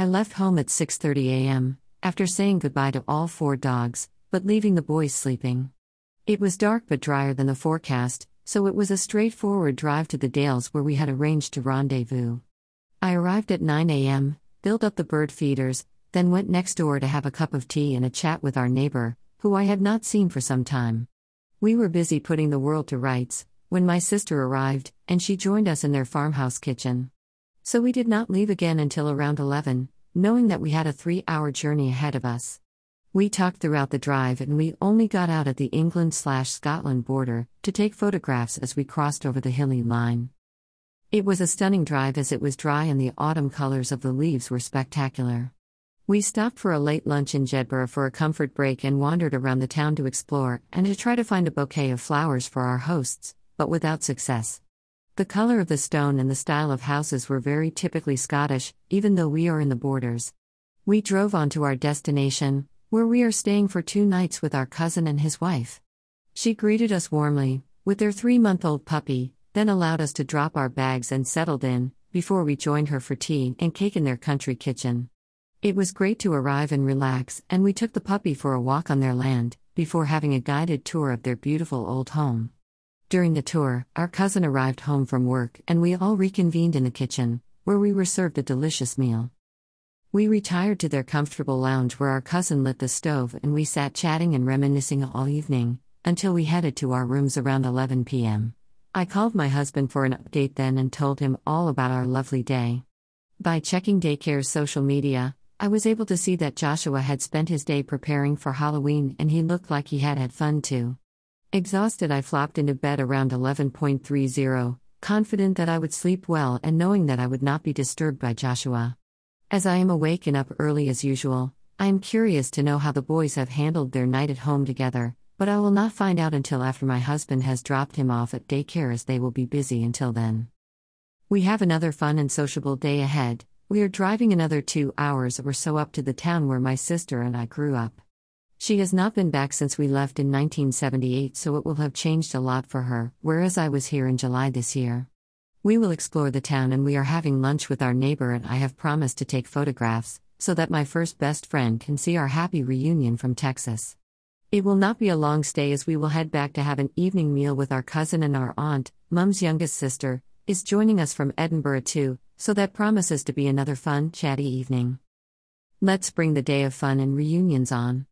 I left home at 6:30 a.m. after saying goodbye to all four dogs, but leaving the boys sleeping. It was dark but drier than the forecast, so it was a straightforward drive to the Dales where we had arranged to rendezvous. I arrived at 9 a.m., built up the bird feeders, then went next door to have a cup of tea and a chat with our neighbor, who I had not seen for some time. We were busy putting the world to rights when my sister arrived, and she joined us in their farmhouse kitchen. So we did not leave again until around 11, knowing that we had a three hour journey ahead of us. We talked throughout the drive and we only got out at the England slash Scotland border to take photographs as we crossed over the hilly line. It was a stunning drive as it was dry and the autumn colors of the leaves were spectacular. We stopped for a late lunch in Jedburgh for a comfort break and wandered around the town to explore and to try to find a bouquet of flowers for our hosts, but without success. The color of the stone and the style of houses were very typically Scottish, even though we are in the borders. We drove on to our destination, where we are staying for two nights with our cousin and his wife. She greeted us warmly, with their three month old puppy, then allowed us to drop our bags and settled in, before we joined her for tea and cake in their country kitchen. It was great to arrive and relax, and we took the puppy for a walk on their land, before having a guided tour of their beautiful old home. During the tour, our cousin arrived home from work and we all reconvened in the kitchen, where we were served a delicious meal. We retired to their comfortable lounge where our cousin lit the stove and we sat chatting and reminiscing all evening, until we headed to our rooms around 11 p.m. I called my husband for an update then and told him all about our lovely day. By checking daycare's social media, I was able to see that Joshua had spent his day preparing for Halloween and he looked like he had had fun too. Exhausted, I flopped into bed around 11.30, confident that I would sleep well and knowing that I would not be disturbed by Joshua. As I am awake and up early as usual, I am curious to know how the boys have handled their night at home together, but I will not find out until after my husband has dropped him off at daycare as they will be busy until then. We have another fun and sociable day ahead. We are driving another two hours or so up to the town where my sister and I grew up. She has not been back since we left in 1978, so it will have changed a lot for her, whereas I was here in July this year. We will explore the town and we are having lunch with our neighbor, and I have promised to take photographs so that my first best friend can see our happy reunion from Texas. It will not be a long stay as we will head back to have an evening meal with our cousin and our aunt, Mum's youngest sister, is joining us from Edinburgh too, so that promises to be another fun, chatty evening. Let's bring the day of fun and reunions on.